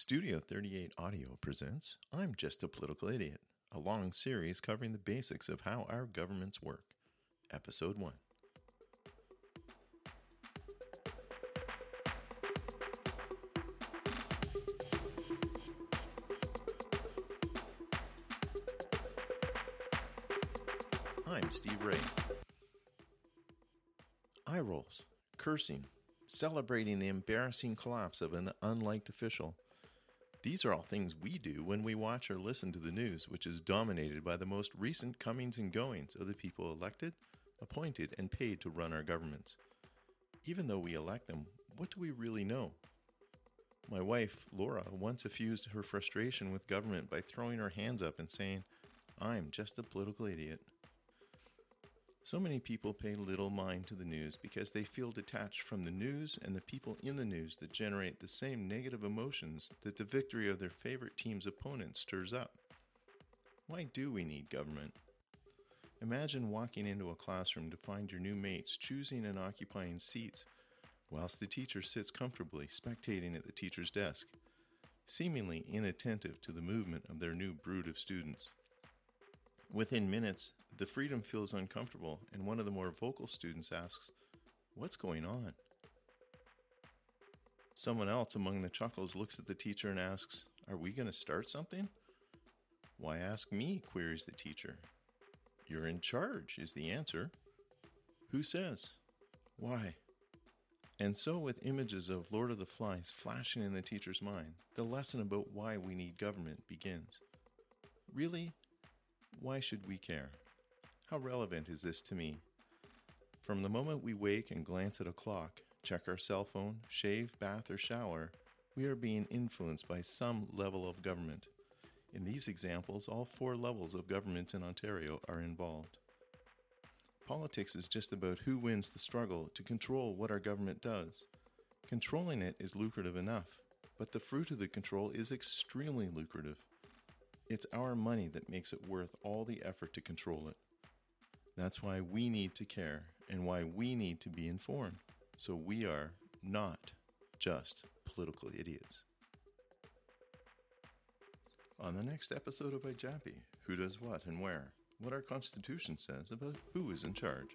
Studio 38 Audio presents I'm Just a Political Idiot, a long series covering the basics of how our governments work. Episode 1. I'm Steve Ray. Eye rolls, cursing, celebrating the embarrassing collapse of an unliked official. These are all things we do when we watch or listen to the news, which is dominated by the most recent comings and goings of the people elected, appointed, and paid to run our governments. Even though we elect them, what do we really know? My wife, Laura, once effused her frustration with government by throwing her hands up and saying, I'm just a political idiot. So many people pay little mind to the news because they feel detached from the news and the people in the news that generate the same negative emotions that the victory of their favorite team's opponent stirs up. Why do we need government? Imagine walking into a classroom to find your new mates choosing and occupying seats, whilst the teacher sits comfortably spectating at the teacher's desk, seemingly inattentive to the movement of their new brood of students. Within minutes, the freedom feels uncomfortable, and one of the more vocal students asks, What's going on? Someone else among the chuckles looks at the teacher and asks, Are we going to start something? Why ask me? queries the teacher. You're in charge, is the answer. Who says? Why? And so, with images of Lord of the Flies flashing in the teacher's mind, the lesson about why we need government begins. Really, why should we care? How relevant is this to me? From the moment we wake and glance at a clock, check our cell phone, shave, bath, or shower, we are being influenced by some level of government. In these examples, all four levels of government in Ontario are involved. Politics is just about who wins the struggle to control what our government does. Controlling it is lucrative enough, but the fruit of the control is extremely lucrative. It's our money that makes it worth all the effort to control it. That's why we need to care and why we need to be informed. So we are not just political idiots. On the next episode of iJappy, who does what and where, what our Constitution says about who is in charge.